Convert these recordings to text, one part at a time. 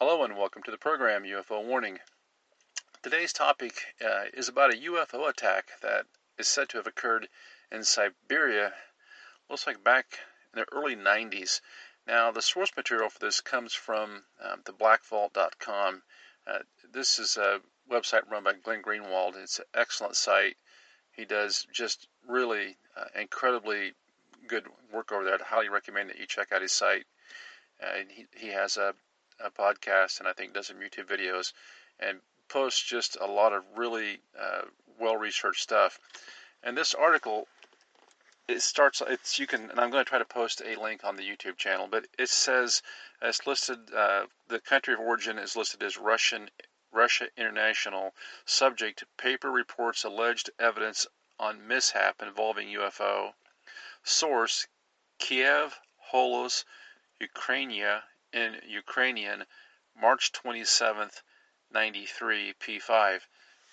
Hello and welcome to the program UFO Warning. Today's topic uh, is about a UFO attack that is said to have occurred in Siberia, looks like back in the early 90s. Now, the source material for this comes from um, the blackvault.com. Uh, this is a website run by Glenn Greenewald. It's an excellent site. He does just really uh, incredibly good work over there. I'd highly recommend that you check out his site. Uh, he, he has a, a, podcast and I think does some YouTube videos and posts just a lot of really uh, well researched stuff. And this article it starts it's you can and i'm going to try to post a link on the youtube channel but it says it's listed uh, the country of origin is listed as russian russia international subject paper reports alleged evidence on mishap involving ufo source kiev holos ukrainia in ukrainian march 27th 93 p5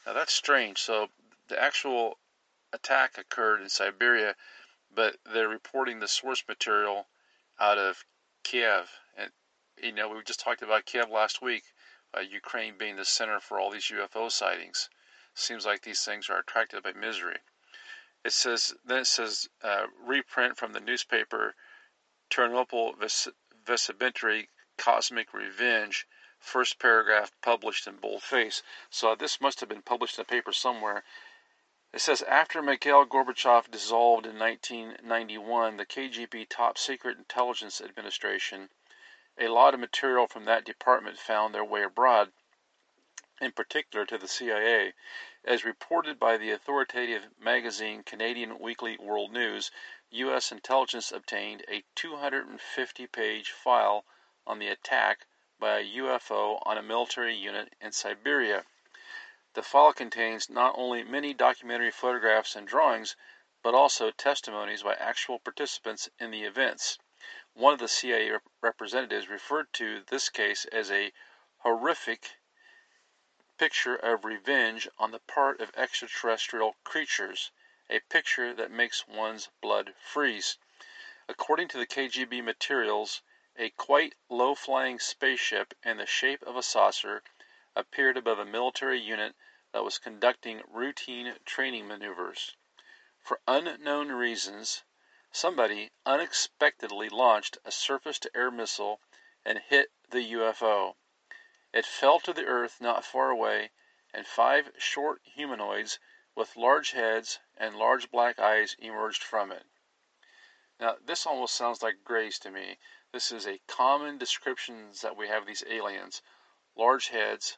now that's strange so the actual attack occurred in siberia but they're reporting the source material out of Kiev. And, you know, we just talked about Kiev last week, uh, Ukraine being the center for all these UFO sightings. Seems like these things are attracted by misery. It says, then it says, uh, reprint from the newspaper Ternopil Vesibentry Cosmic Revenge, first paragraph published in boldface. So this must have been published in a paper somewhere. It says after Mikhail Gorbachev dissolved in 1991 the KGB Top Secret Intelligence Administration, a lot of material from that department found their way abroad, in particular to the CIA. As reported by the authoritative magazine Canadian Weekly World News, U.S. intelligence obtained a 250 page file on the attack by a UFO on a military unit in Siberia. The file contains not only many documentary photographs and drawings, but also testimonies by actual participants in the events. One of the CIA representatives referred to this case as a horrific picture of revenge on the part of extraterrestrial creatures, a picture that makes one's blood freeze. According to the KGB materials, a quite low flying spaceship in the shape of a saucer appeared above a military unit that was conducting routine training maneuvers. For unknown reasons, somebody unexpectedly launched a surface to air missile and hit the UFO. It fell to the earth not far away, and five short humanoids with large heads and large black eyes emerged from it. Now, this almost sounds like grays to me. This is a common description that we have these aliens large heads,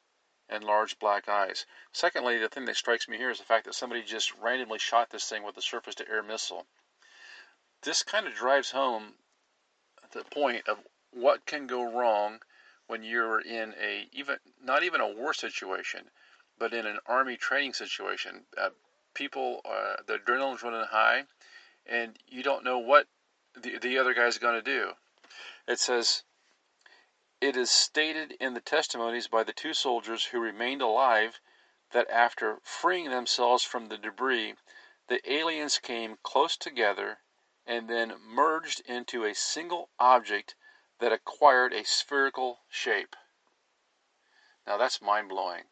and large black eyes. Secondly, the thing that strikes me here is the fact that somebody just randomly shot this thing with a surface to air missile. This kind of drives home the point of what can go wrong when you're in a even not even a war situation, but in an army training situation. Uh, people, uh, the adrenaline's running high, and you don't know what the the other guy's going to do. It says it is stated in the testimonies by the two soldiers who remained alive that after freeing themselves from the debris, the aliens came close together and then merged into a single object that acquired a spherical shape. Now that's mind blowing.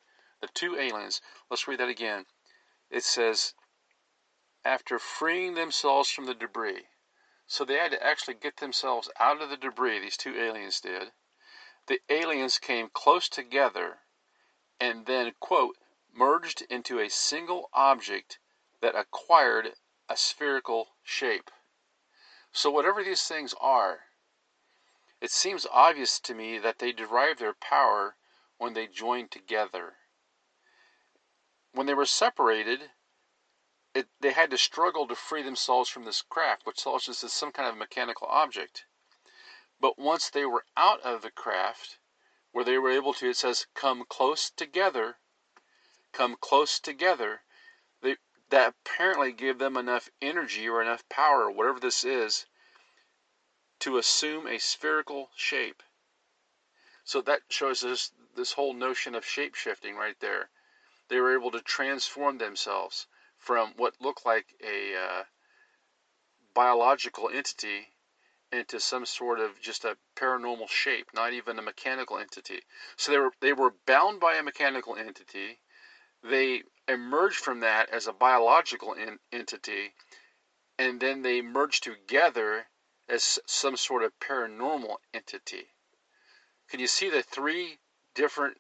The two aliens, let's read that again. It says, after freeing themselves from the debris, so they had to actually get themselves out of the debris, these two aliens did the aliens came close together and then, quote, merged into a single object that acquired a spherical shape. So, whatever these things are, it seems obvious to me that they derive their power when they joined together. When they were separated, it, they had to struggle to free themselves from this craft, which tells us it's some kind of mechanical object. But once they were out of the craft, where they were able to, it says, come close together, come close together. They, that apparently gave them enough energy or enough power, whatever this is, to assume a spherical shape. So that shows us this whole notion of shape shifting right there. They were able to transform themselves from what looked like a uh, biological entity into some sort of just a paranormal shape, not even a mechanical entity. So they were they were bound by a mechanical entity. They emerged from that as a biological in, entity, and then they merged together as some sort of paranormal entity. Can you see the three different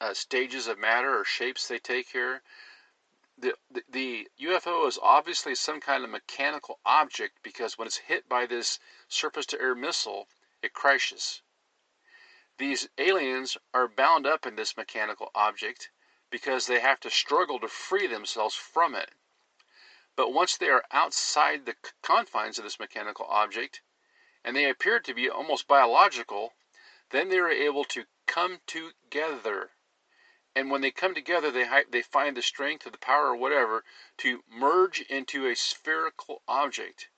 uh, stages of matter or shapes they take here? The, the, the UFO is obviously some kind of mechanical object because when it's hit by this surface to air missile, it crashes. These aliens are bound up in this mechanical object because they have to struggle to free themselves from it. But once they are outside the confines of this mechanical object, and they appear to be almost biological, then they are able to come together. And when they come together, they, they find the strength or the power or whatever to merge into a spherical object.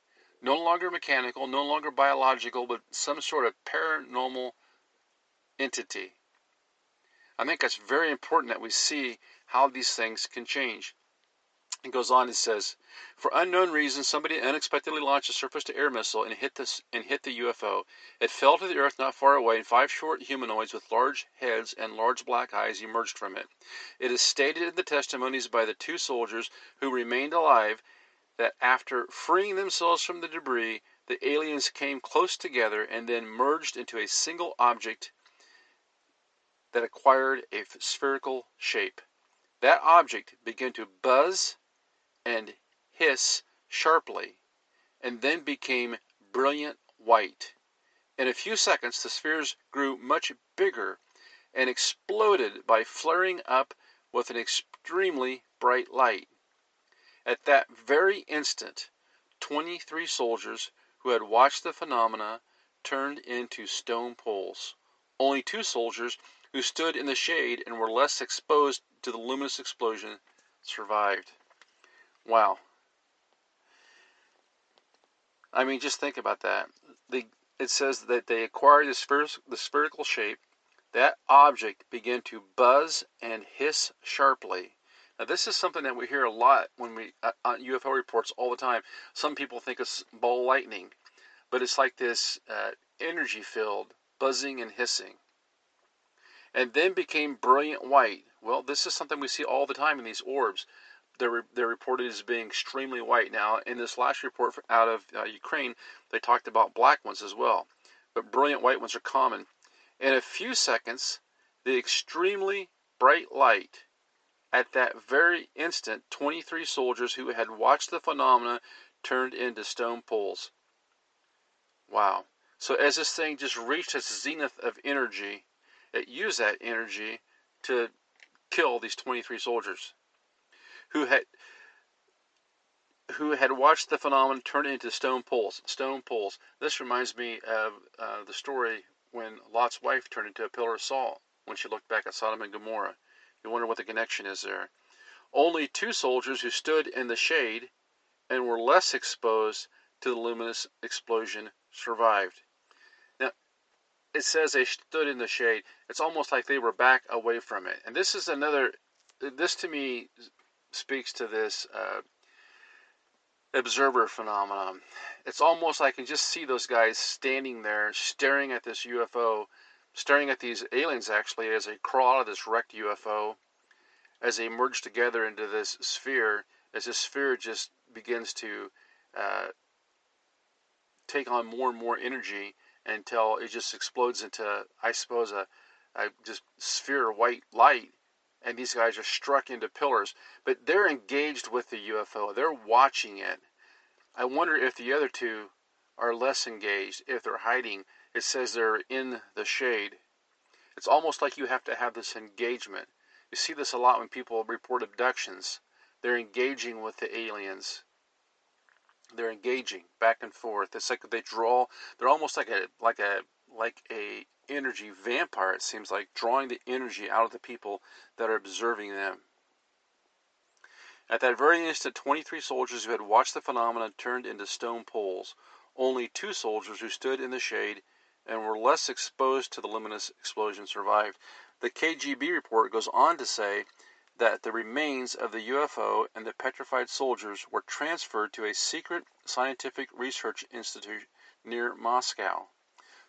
No longer mechanical, no longer biological, but some sort of paranormal entity. I think that's very important that we see how these things can change. Goes on. and says, for unknown reasons, somebody unexpectedly launched a surface-to-air missile and hit this and hit the UFO. It fell to the earth not far away, and five short humanoids with large heads and large black eyes emerged from it. It is stated in the testimonies by the two soldiers who remained alive that after freeing themselves from the debris, the aliens came close together and then merged into a single object that acquired a spherical shape. That object began to buzz and hiss sharply, and then became brilliant white. In a few seconds the spheres grew much bigger and exploded by flaring up with an extremely bright light. At that very instant, twenty three soldiers who had watched the phenomena turned into stone poles. Only two soldiers who stood in the shade and were less exposed to the luminous explosion survived. Wow. I mean, just think about that. The, it says that they acquired the, spher- the spherical shape. That object began to buzz and hiss sharply. Now, this is something that we hear a lot when we uh, on UFO reports all the time. Some people think it's ball lightning, but it's like this uh, energy filled buzzing and hissing. And then became brilliant white. Well, this is something we see all the time in these orbs they're, they're reported as being extremely white. Now, in this last report out of uh, Ukraine, they talked about black ones as well, but brilliant white ones are common. In a few seconds, the extremely bright light at that very instant, 23 soldiers who had watched the phenomena turned into stone poles. Wow. So as this thing just reached its zenith of energy, it used that energy to kill these 23 soldiers who had who had watched the phenomenon turn into stone poles. Stone poles. This reminds me of uh, the story when Lot's wife turned into a pillar of salt when she looked back at Sodom and Gomorrah. You wonder what the connection is there. Only two soldiers who stood in the shade and were less exposed to the luminous explosion survived. Now, it says they stood in the shade. It's almost like they were back away from it. And this is another, this to me speaks to this uh, observer phenomenon. It's almost like I can just see those guys standing there staring at this UFO, staring at these aliens actually as they crawl out of this wrecked UFO, as they merge together into this sphere, as this sphere just begins to uh, take on more and more energy until it just explodes into, I suppose, a, a just sphere of white light and these guys are struck into pillars. But they're engaged with the UFO, they're watching it. I wonder if the other two are less engaged, if they're hiding. It says they're in the shade. It's almost like you have to have this engagement. You see this a lot when people report abductions. They're engaging with the aliens. They're engaging back and forth. It's like they draw. They're almost like a like a like a energy vampire, it seems like, drawing the energy out of the people that are observing them. At that very instant, 23 soldiers who had watched the phenomenon turned into stone poles. Only two soldiers who stood in the shade and were less exposed to the luminous explosion survived. The KGB report goes on to say that the remains of the UFO and the petrified soldiers were transferred to a secret scientific research institute near Moscow.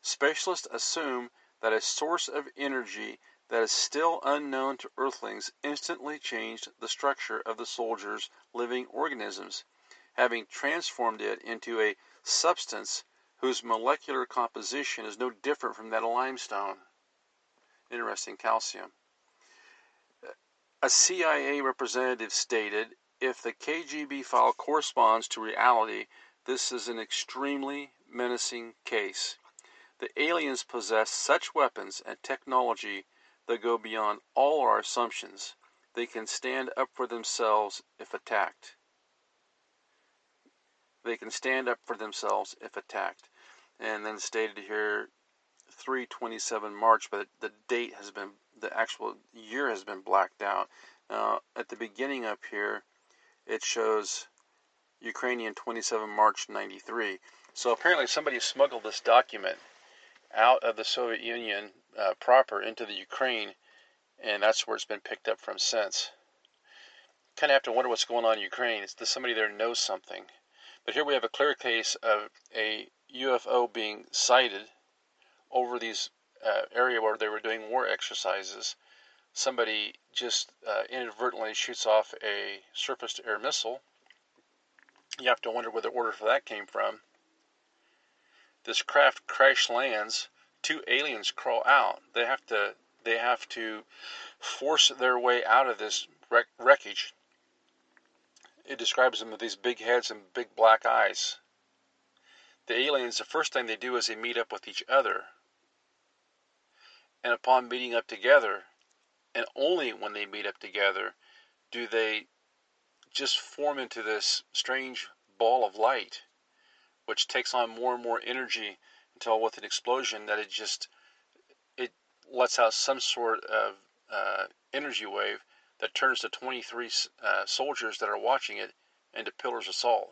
Specialists assume that a source of energy that is still unknown to earthlings instantly changed the structure of the soldiers' living organisms, having transformed it into a substance whose molecular composition is no different from that of limestone. Interesting calcium. A CIA representative stated if the KGB file corresponds to reality, this is an extremely menacing case. The aliens possess such weapons and technology that go beyond all our assumptions. They can stand up for themselves if attacked. They can stand up for themselves if attacked. And then stated here 327 March, but the date has been the actual year has been blacked out. Now, at the beginning up here, it shows Ukrainian 27 March 93. So apparently somebody smuggled this document out of the Soviet Union uh, proper into the Ukraine, and that's where it's been picked up from since. Kind of have to wonder what's going on in Ukraine. Is does somebody there know something? But here we have a clear case of a UFO being sighted over these uh, area where they were doing war exercises, somebody just uh, inadvertently shoots off a surface to air missile. You have to wonder where the order for that came from. This craft crash lands. Two aliens crawl out. They have to they have to force their way out of this wreck- wreckage. It describes them with these big heads and big black eyes. The aliens, the first thing they do is they meet up with each other and upon meeting up together, and only when they meet up together, do they just form into this strange ball of light, which takes on more and more energy until, with an explosion, that it just it lets out some sort of uh, energy wave that turns the 23 uh, soldiers that are watching it into pillars of salt.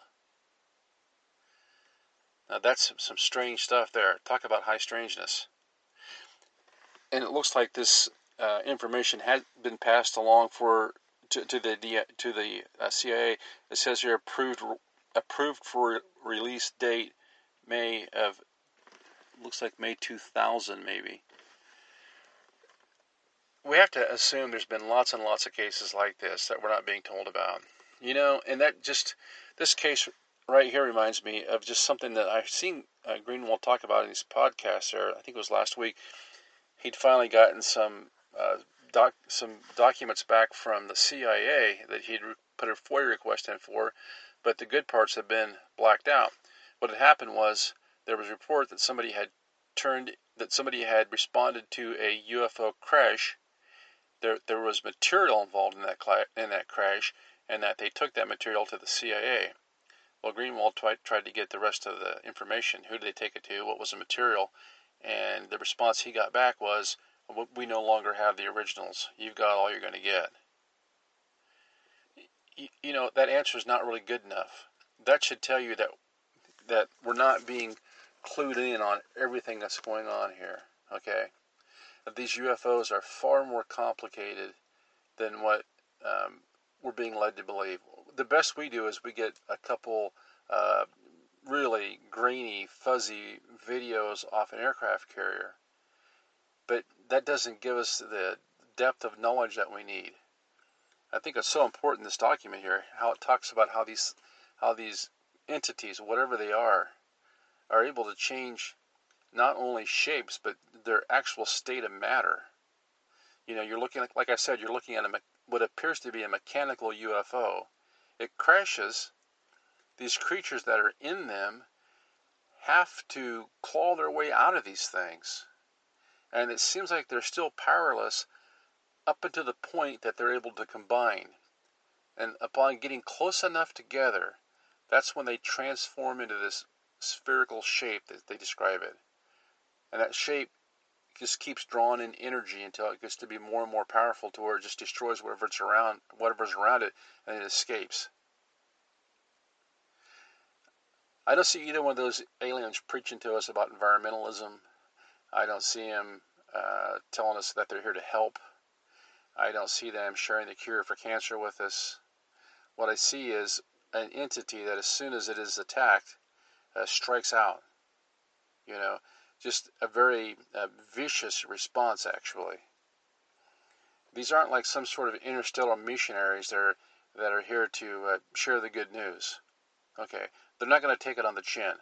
Now that's some strange stuff there. Talk about high strangeness and it looks like this uh, information had been passed along for to, to the to the uh, CIA. It says here approved approved for release date May of looks like May 2000 maybe. We have to assume there's been lots and lots of cases like this that we're not being told about. You know, and that just this case right here reminds me of just something that I've seen uh, Greenewald talk about in his podcast there. I think it was last week he'd finally gotten some uh, doc, some documents back from the CIA that he'd put a FOIA request in for, but the good parts had been blacked out. What had happened was there was a report that somebody had turned that somebody had responded to a UFO crash. There there was material involved in that in that crash, and that they took that material to the CIA. Well, Greenewald tried, tried to get the rest of the information. Who did they take it to? What was the material? And the response he got back was, We no longer have the originals. You've got all you're going to get. You know, that answer is not really good enough. That should tell you that that we're not being clued in on everything that's going on here. Okay, that these UFOs are far more complicated than what um, we're being led to believe. The best we do is we get a couple uh, really grainy, fuzzy videos off an aircraft carrier. But that doesn't give us the depth of knowledge that we need. I think it's so important this document here, how it talks about how these how these entities, whatever they are, are able to change not only shapes but their actual state of matter. You know, you're looking at, like I said, you're looking at a, what appears to be a mechanical UFO. It crashes these creatures that are in them have to claw their way out of these things. And it seems like they're still powerless up until the point that they're able to combine. And upon getting close enough together, that's when they transform into this spherical shape that they describe it. And that shape just keeps drawing in energy until it gets to be more and more powerful to where it just destroys whatever it's around, whatever's around it, and it escapes. I don't see either one of those aliens preaching to us about environmentalism. I don't see them uh, telling us that they're here to help. I don't see them sharing the cure for cancer with us. What I see is an entity that, as soon as it is attacked, uh, strikes out. You know, just a very uh, vicious response, actually. These aren't like some sort of interstellar missionaries that are, that are here to uh, share the good news. Okay, they're not going to take it on the chin.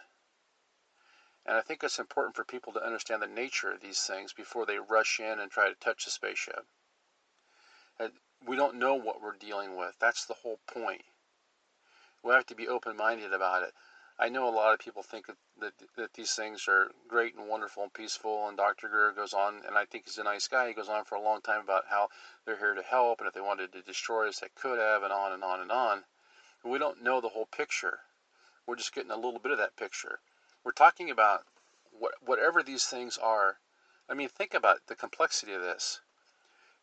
And I think it's important for people to understand the nature of these things before they rush in and try to touch the spaceship. Uh, we don't know what we're dealing with. That's the whole point. We have to be open minded about it. I know a lot of people think that, that, that these things are great and wonderful and peaceful, and Dr. Greer goes on, and I think he's a nice guy. He goes on for a long time about how they're here to help, and if they wanted to destroy us, they could have, and on and on and on. we don't know the whole picture. We're just getting a little bit of that picture. We're talking about what, whatever these things are. I mean, think about the complexity of this.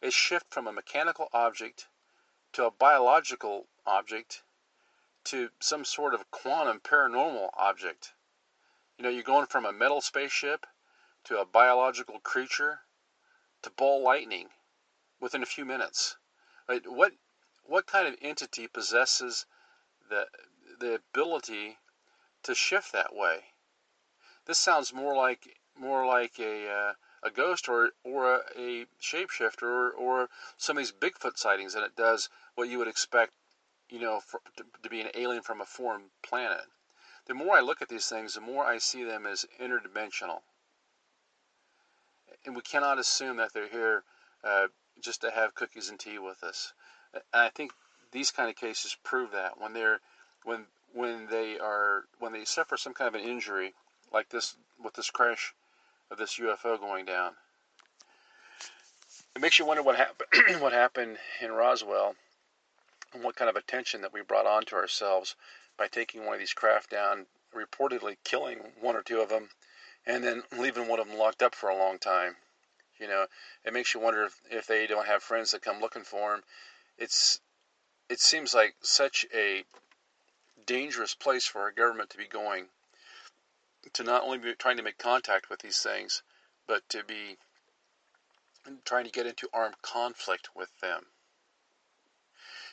A shift from a mechanical object to a biological object to some sort of quantum paranormal object. You know, you're going from a metal spaceship to a biological creature to ball lightning within a few minutes. Right? What what kind of entity possesses the the ability to shift that way. This sounds more like more like a uh, a ghost or or a, a shapeshifter or, or some of these Bigfoot sightings than it does what you would expect, you know, for, to, to be an alien from a foreign planet. The more I look at these things, the more I see them as interdimensional, and we cannot assume that they're here uh, just to have cookies and tea with us. And I think these kind of cases prove that when they're when when they are when they suffer some kind of an injury, like this with this crash of this UFO going down. It makes you wonder what happened what happened in Roswell and what kind of attention that we brought onto ourselves by taking one of these craft down, reportedly killing one or two of them, and then leaving one of them locked up for a long time. You know, it makes you wonder if, if they don't have friends that come looking for them. It's it seems like such a dangerous place for our government to be going. To not only be trying to make contact with these things, but to be trying to get into armed conflict with them.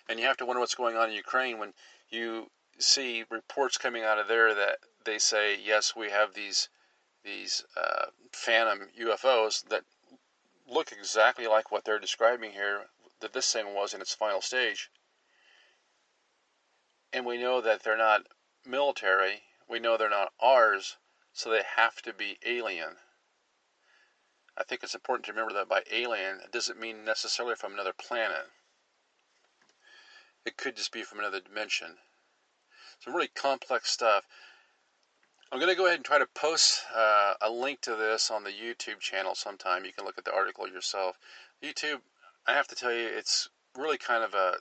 And you have to wonder what's going on in Ukraine when you see reports coming out of there that they say, yes, we have these these uh, phantom UFOs that look exactly like what they're describing here that this thing was in its final stage and we know that they're not military. We know they're not ours, so they have to be alien. I think it's important to remember that by alien, it doesn't mean necessarily from another planet. It could just be from another dimension. Some really complex stuff. I'm going to go ahead and try to post uh, a link to this on the YouTube channel sometime. You can look at the article yourself. YouTube, I have to tell you, it's really kind of a,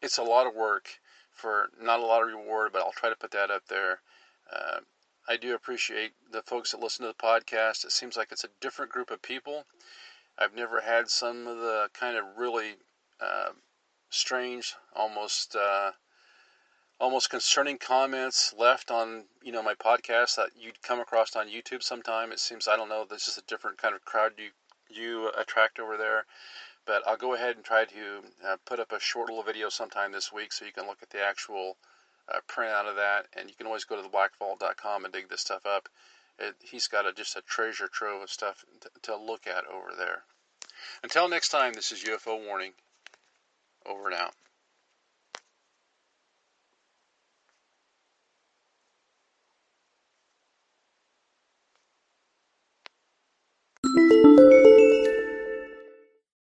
it's a lot of work for not a lot of reward, but I'll try to put that up there. Uh, I do appreciate the folks that listen to the podcast. It seems like it's a different group of people. I've never had some of the kind of really uh, strange, almost uh, almost concerning comments left on you know my podcast that you'd come across on YouTube sometime. It seems I don't know. This is a different kind of crowd you you attract over there. But I'll go ahead and try to uh, put up a short little video sometime this week so you can look at the actual uh, printout of that. And you can always go to theblackvault.com and dig this stuff up. It, he's got a, just a treasure trove of stuff to look at over there. Until next time, this is UFO Warning. Over and out.